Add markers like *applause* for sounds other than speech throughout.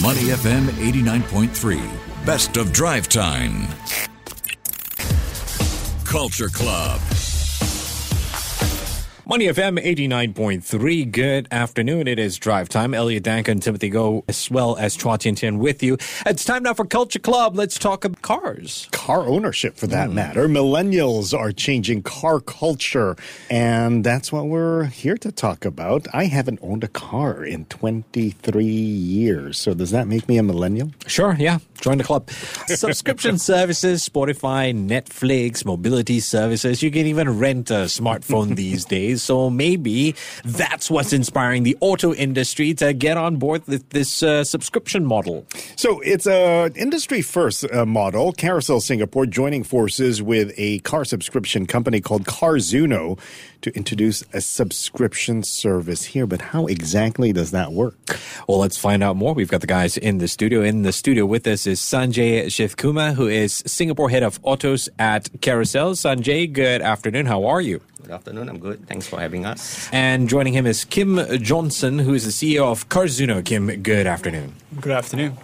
Money FM 89.3. Best of drive time. Culture Club. Money FM 89.3. Good afternoon. It is drive time. Elliot Danker and Timothy Go, as well as Chua Tian Tian with you. It's time now for Culture Club. Let's talk about cars. car ownership for that hmm. matter. Millennials are changing car culture, and that's what we're here to talk about. I haven't owned a car in 23 years, so does that make me a millennial? Sure, yeah. Join the club. Subscription *laughs* services, Spotify, Netflix, mobility services. You can even rent a smartphone *laughs* these days. So maybe that's what's inspiring the auto industry to get on board with this uh, subscription model. So it's an industry first uh, model. Carousell Singapore joining forces with a car subscription company called Carzuno to introduce a subscription service here. But how exactly does that work? Well, let's find out more. We've got the guys in the studio. In the studio with us is Sanjay Shivkumar, who is Singapore head of autos at Carousell. Sanjay, good afternoon. How are you? Good afternoon. I'm good. Thanks for having us. And joining him is Kim Jonsson, who is the CEO of Carzuno. Kim, good afternoon. Good afternoon.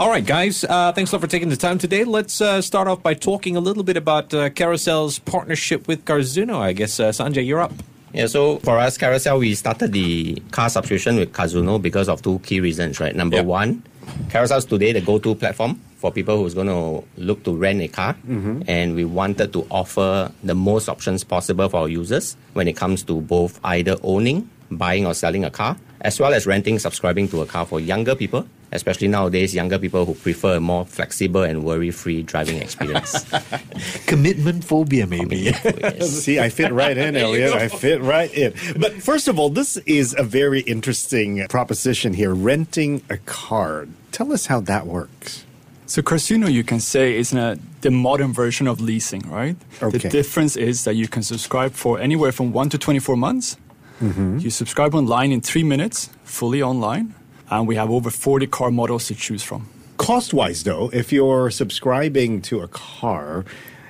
All right, guys. Uh, thanks a lot for taking the time today. Let's uh, start off by talking a little bit about uh, Carousell's partnership with Carzuno. I guess, uh, Sanjay, you're up. Yeah, so for us, Carousell, we started the car subscription with Carzuno because of two key reasons, right? Number Yep. one, Carousel is today the go-to platform for people who's going to look to rent a car, mm-hmm. and we wanted to offer the most options possible for our users when it comes to both either owning, buying, or selling a car, as well as renting, subscribing to a car for younger people. Especially nowadays, younger people who prefer a more flexible and worry-free driving experience. *laughs* Commitment phobia, maybe. *laughs* See, I fit right in, *laughs* Elliot. I fit right in. But first of all, this is a very interesting proposition here renting a car. Tell us how that works. So Carzuno, you can say, is a, the modern version of leasing, right? Okay. The difference is that you can subscribe for anywhere from one to 24 months. Mm-hmm. You subscribe online in three minutes, fully online, and we have over 40 car models to choose from. Cost wise, though, if you're subscribing to a car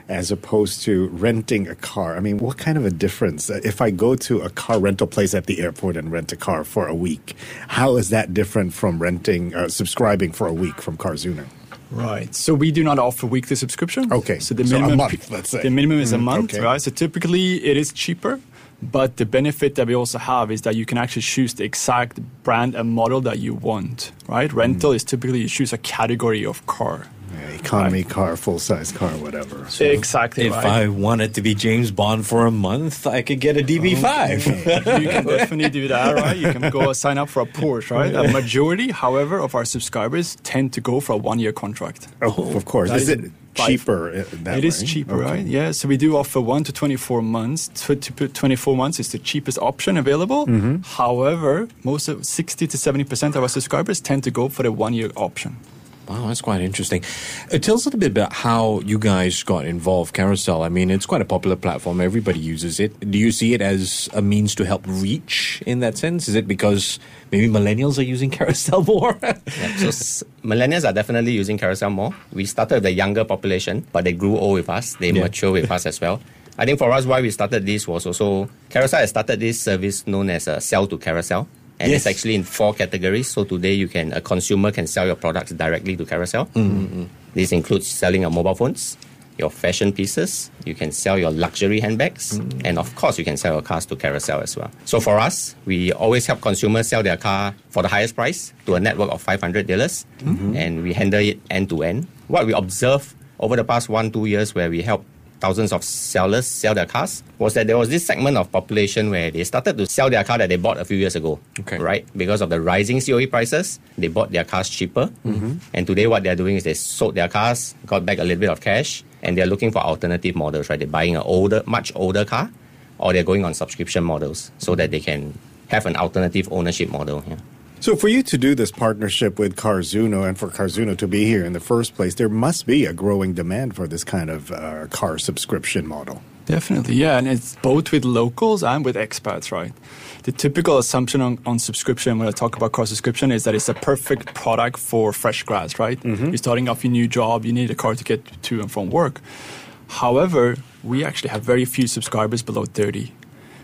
as opposed to renting a car, I mean, what kind of a difference? If I go to a car rental place at the airport and rent a car for a week, how is that different from renting, uh, subscribing for a week from Carzuno? Right. So we do not offer weekly subscription. Okay. So the So a minimum, month, let's say. The minimum is a Mm, month, okay. right? So typically it is cheaper, but the benefit that we also have is that you can actually choose the exact brand and model that you want, right? Mm. Rental is typically you choose a category of car. Yeah, economy car, full size car, whatever. exactly. If right. I wanted to be James Bond for a month, I could get a DB5. *laughs* you can definitely do that, right? You can go *laughs* sign up for a Porsche, right? A majority, however, of our subscribers tend to go for a one-year contract. Oh, of course. that Is is it cheaper? uh, That It is way? cheaper, Okay. right? Yeah. So we do offer one to twenty-four months. Tw- to put Twenty-four months is the cheapest option available. Mm-hmm. However, most of sixty to seventy percent of our subscribers tend to go for the one-year option. Wow, that's quite interesting. Uh, tell us a little bit about how you guys got involved, Carousell. I mean, it's quite a popular platform. Everybody uses it. Do you see it as a means to help reach in that sense? Is it because maybe millennials are using *laughs* Carousell more? Yeah, so s- millennials are definitely using Carousell more. We started with the younger population, but they grew old with us. They Yeah. mature with us as well. I think for us, why we started this was also Carousell has started this service known as a sell to Carousell. And Yes. it's actually in four categories. So today, you can a consumer can sell your products directly to Carousell. Mm. Mm-hmm. This includes selling your mobile phones, your fashion pieces. You can sell your luxury handbags, mm. and of course, you can sell your cars to Carousell as well. So for us, we always help consumers sell their car for the highest price to a network of 500 dealers, mm-hmm. and we handle it end to end. What we observed over the past one two years, where we help thousands of sellers sell their cars was that there was this segment of population where they started to sell their car that they bought a few years ago. Okay. Right? Because of the rising COE prices, they bought their cars cheaper. Mm-hmm. And today what they're doing is they sold their cars, got back a little bit of cash, and they're looking for alternative models, right? They're buying an older, much older car, or they're going on subscription models so that they can have an alternative ownership model. Yeah. So, for you to do this partnership with Carzuno and for Carzuno to be here in the first place, there must be a growing demand for this kind of uh, car subscription model. Definitely, yeah, and it's both with locals and with expats, right? The typical assumption on, on subscription when I talk about car subscription is that it's a perfect product for fresh grads, right? You're starting off your new job, you need a car to get to and from work. However, we actually have very few subscribers below 30.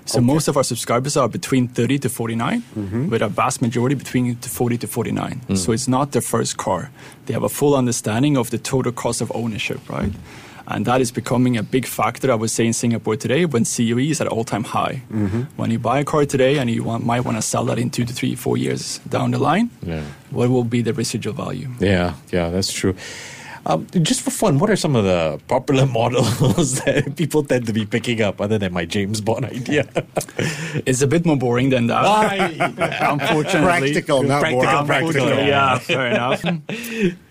So most of our subscribers are between 30 to 49, mm-hmm. with a vast majority between 40 to 49. Mm. So it's not their first car. They have a full understanding of the total cost of ownership, right? Mm. And that is becoming a big factor, I would say, in Singapore today when COE is at all-time high. Mm-hmm. When you buy a car today and you want, might want to sell that in two to three, four years down the line, Yeah. what will be the residual value? Yeah, yeah, that's true. Um, just for fun, what are some of the popular *laughs* models that people tend to be picking up other than my James Bond idea? *laughs* It's a bit more boring than that. *laughs* Unfortunately. Practical, not Practical, boring. practical. Unfortunately, yeah, fair enough.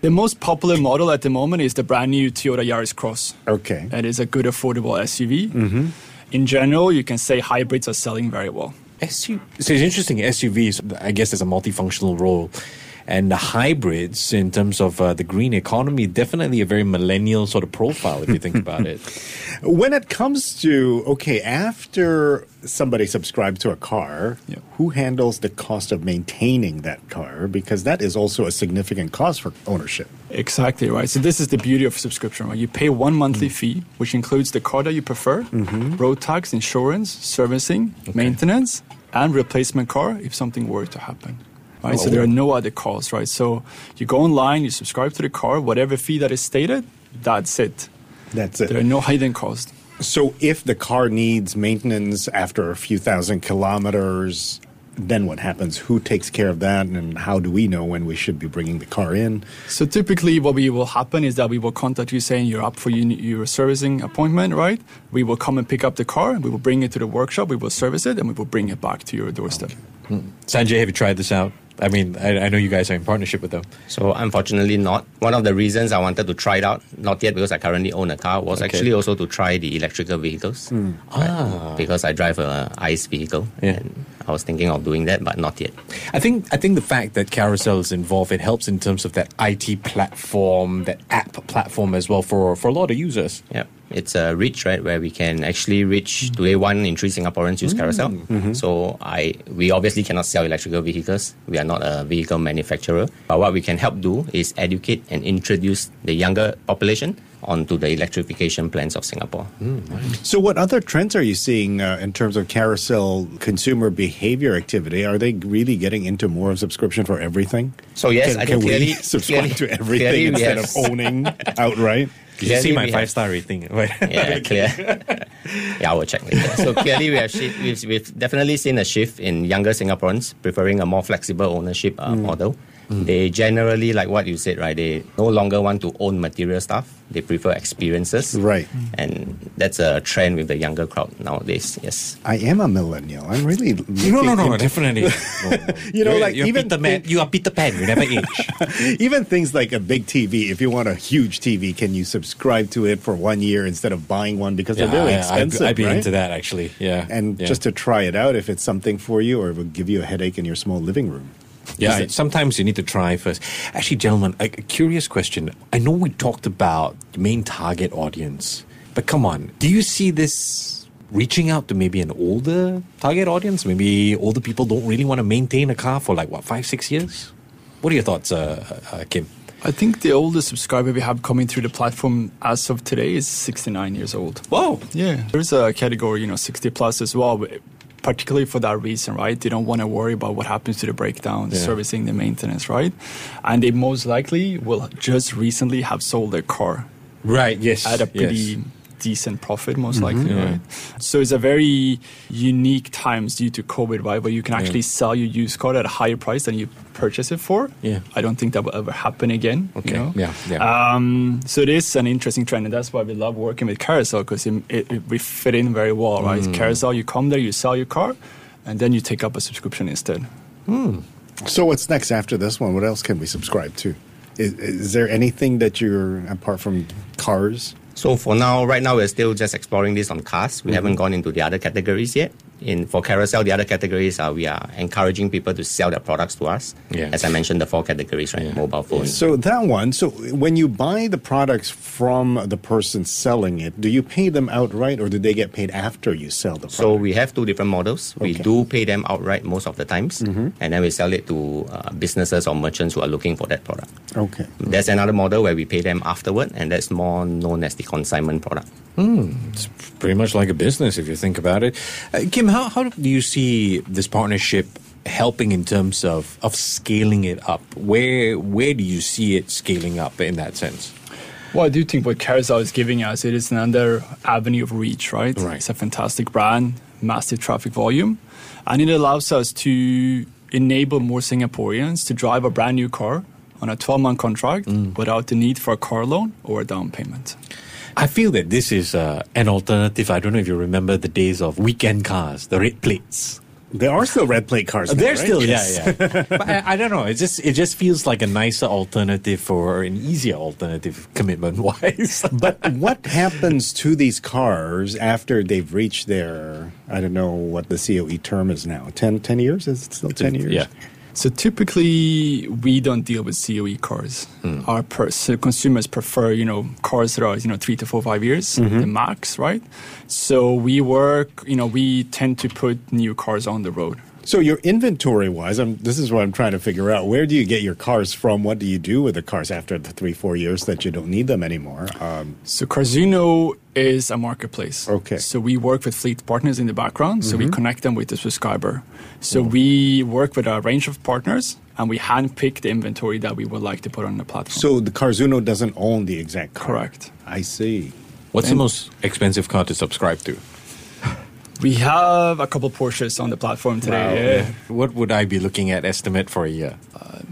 the most popular model at the moment is the brand new Toyota Yaris Cross. Okay. It is a good, affordable SUV. In general, you can say hybrids are selling very well. SU- so it's interesting. SUVs, I guess, there's a multifunctional role. And the hybrids, in terms of uh, the green economy, definitely a very millennial sort of profile, if you think about it. *laughs* When it comes to, okay, after somebody subscribes to a car, Yeah. who handles the cost of maintaining that car? Because that is also a significant cost for ownership. Exactly right. So this is the beauty of subscription. Right? You pay one monthly fee, which includes the car that you prefer, road tax, insurance, servicing, maintenance, and replacement car if something were to happen. Right. So there are no other costs. Right. So you go online, you subscribe to the car, whatever fee that is stated, that's it. That's it. There are no hidden costs. So if the car needs maintenance after a few thousand kilometers, then what happens? Who takes care of that? And how do we know when we should be bringing the car in? So typically, what we will happen is that we will contact you saying you're up for your, your servicing appointment, right? We will come and pick up the car, and we will bring it to the workshop, we will service it, and we will bring it back to your doorstep. Hmm. Sanjay, have you tried this out? I mean, I, I know you guys are in partnership with them. So unfortunately not. One of the reasons I wanted to try it out, not yet because I currently own a car, was Okay. actually also to try the electrical vehicles. Right? Ah. Because I drive a ICE vehicle. Yeah. And I was thinking of doing that, but not yet. I think I think the fact that Carousell is involved, it helps in terms of that IT platform, that app platform as well for, for a lot of users. Yeah. It's uh, a reach, right, where we can actually reach today one in three Singaporeans use Carousell. Mm. Mm-hmm. So I we obviously cannot sell electrical vehicles. We are not a vehicle manufacturer. But what we can help do is educate and introduce the younger population onto the electrification plans of Singapore. So, what other trends are you seeing uh, in terms of Carousell consumer behavior activity? Are they really getting into more of subscription for everything? So yes, can, I can think clearly we *laughs* subscribe clearly- to everything clearly instead have- of owning outright? *laughs* Did you see my five star rating? *laughs* yeah, clear. yeah, I will check later. So clearly, we have shi we've, we've definitely seen a shift in younger Singaporeans preferring a more flexible ownership uh, model. They generally, like what you said, right? They no longer want to own material stuff. They prefer experiences. Right. And that's a trend with the younger crowd nowadays. Yes. I am a millennial. I'm really no, no, looking no, definitely. *laughs* No, no. You know, You're- like, you're even Peter Pan. think- You are Peter Pan. You never age. *laughs* Even things like a big TV. If you want a huge TV, can you subscribe to it for one year instead of buying one because they're very I- I'd- expensive? I'd, be right? into that actually. Yeah, And yeah. just to try it out, if it's something for you, or it will give you a headache in your small living room. Yeah, Is I- sometimes you need to try first. Actually, gentlemen, a, a curious question. I know we talked about the main target audience, but come on, do you see this reaching out to maybe an older target audience? Maybe older people don't really want to maintain a car for like what five, six years. What are your thoughts, uh, uh, Kim? I think the oldest subscriber we have coming through the platform as of today is 69 years old. Whoa! Yeah, there's a category, you know, 60 plus as well, but particularly for that reason, right? They don't want to worry about what happens to the breakdown, Yeah. servicing, the maintenance, right? And they most likely will just recently have sold their car Right. Yes. at a pretty yes. Decent profit, most likely, Yeah. right? So it's a very unique times due to COVID, right? Where you can actually sell your used car at a higher price than you purchase it for. Yeah. I don't think that will ever happen again. you Okay. know? Yeah, yeah. Um, so it is an interesting trend, and that's why we love working with Carousell because it, it, it- we fit in very well, right? Mm. Carousell, you come there, you sell your car, and then you take up a subscription instead. So what's next after this one? What else can we subscribe to? Is, is there anything that you're apart from cars? So for now, right now, we're still just exploring this on cars. We Mm-hmm. haven't gone into the other categories yet. In for Carousell, the other categories are we are encouraging people to sell their products to us. Yeah. As I mentioned, the four categories, right? Mobile phones. So that one. So when you buy the products from the person selling it, do you pay them outright, or do they get paid after you sell the product? So we have two different models. We do pay them outright most of the times, and then we sell it to uh, businesses or merchants who are looking for that product. okay. There's another model where we pay them afterward, and that's more known as the consignment product. It's pretty much like a business if you think about it. Uh, Kim, how, how do you see this partnership helping in terms of, of scaling it up? Where where do you see it scaling up in that sense? Well, I do think what Carousell is giving us it is another avenue of reach, right? Right. It's a fantastic brand, massive traffic volume, and it allows us to enable more Singaporeans to drive a brand new car on a 12 month contract mm. without the need for a car loan or a down payment. I feel that this is uh, an alternative. I don't know if you remember the days of weekend cars, the red plates. There are still red plate cars. now, They're right? still, Yes. yeah, yeah. *laughs* but I, I don't know. It just it just feels like a nicer alternative or an easier alternative commitment wise. *laughs* But what happens to these cars after they've reached their, I don't know what the COE term is now, 10, 10 years? Is it still 10 years? yeah. So typically, we don't deal with COE cars. Hmm. Our per- so consumers prefer, you know, cars that are, you know, three to four, five years, mm-hmm. the max, right? So we work, you know, we tend to put new cars on the road. So your inventory wise, I'm, this is what I'm trying to figure out. Where do you get your cars from? What do you do with the cars after the three, four years that you don't need them anymore? Um, So Carzuno is a marketplace. Okay. So we work with fleet partners in the background. So we connect them with the subscriber. So we work with a range of partners and we handpick the inventory that we would like to put on the platform. so the Carzuno doesn't own the exact car. Correct. I see. What's the most expensive car to subscribe to? We have a couple Porsches on the platform today. Yeah. What would I be looking at estimate for a year?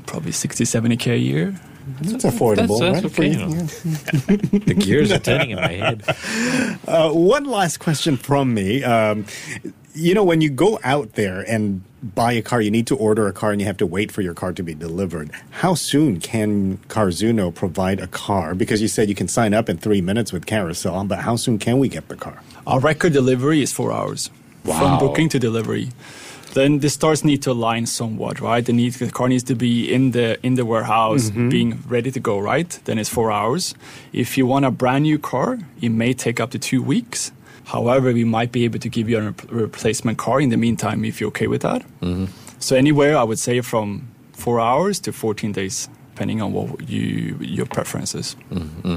Probably 60, 70K a year. That's affordable, that's right? Okay, you? you know. *laughs* The gears are turning in my head. Uh, one last question from me. Um, you know, when you go out there and buy a car, you need to order a car and you have to wait for your car to be delivered. How soon can Carzuno provide a car? Because you said you can sign up in three minutes with Carousell, but how soon can we get the car? Our record delivery is four hours Wow. from booking to delivery. Then the stores need to align somewhat, right? The need the car needs to be in the in the warehouse, mm-hmm. being ready to go, right? Then it's four hours. If you want a brand new car, it may take up to two weeks. However, we might be able to give you a rep- replacement car in the meantime if you're okay with that. So anywhere, I would say from four hours to 14 days, depending on what you your preferences.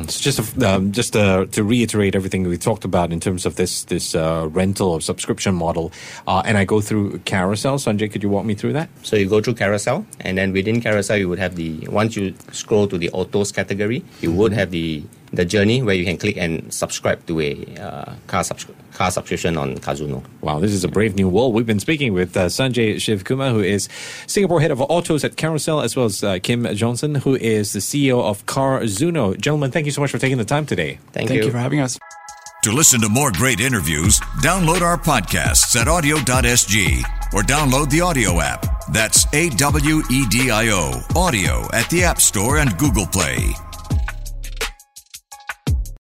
It's just a, um, just uh, to reiterate everything we talked about in terms of this this uh, rental or subscription model, uh, and I go through Carousell. Sanjay, could you walk me through that? So you go through Carousell, and then within Carousell, you would have the once you scroll to the autos category, you would have the the journey where you can click and subscribe to a uh, car subscri- car subscription on Carzuno. Wow, this is a brave new world. We've been speaking with uh, Sanjay Shivkumar, who is Singapore head of autos at Carousell, as well as uh, Kim Jonsson, who is the CEO of Carzuno. Gentlemen, thank you so much for taking the time today. Thank, Thank you for having us. To listen to more great interviews, download our podcasts at awedio.sg or download the AWEDIO app. That's A W E D I O, AWEDIO at the App Store and Google Play.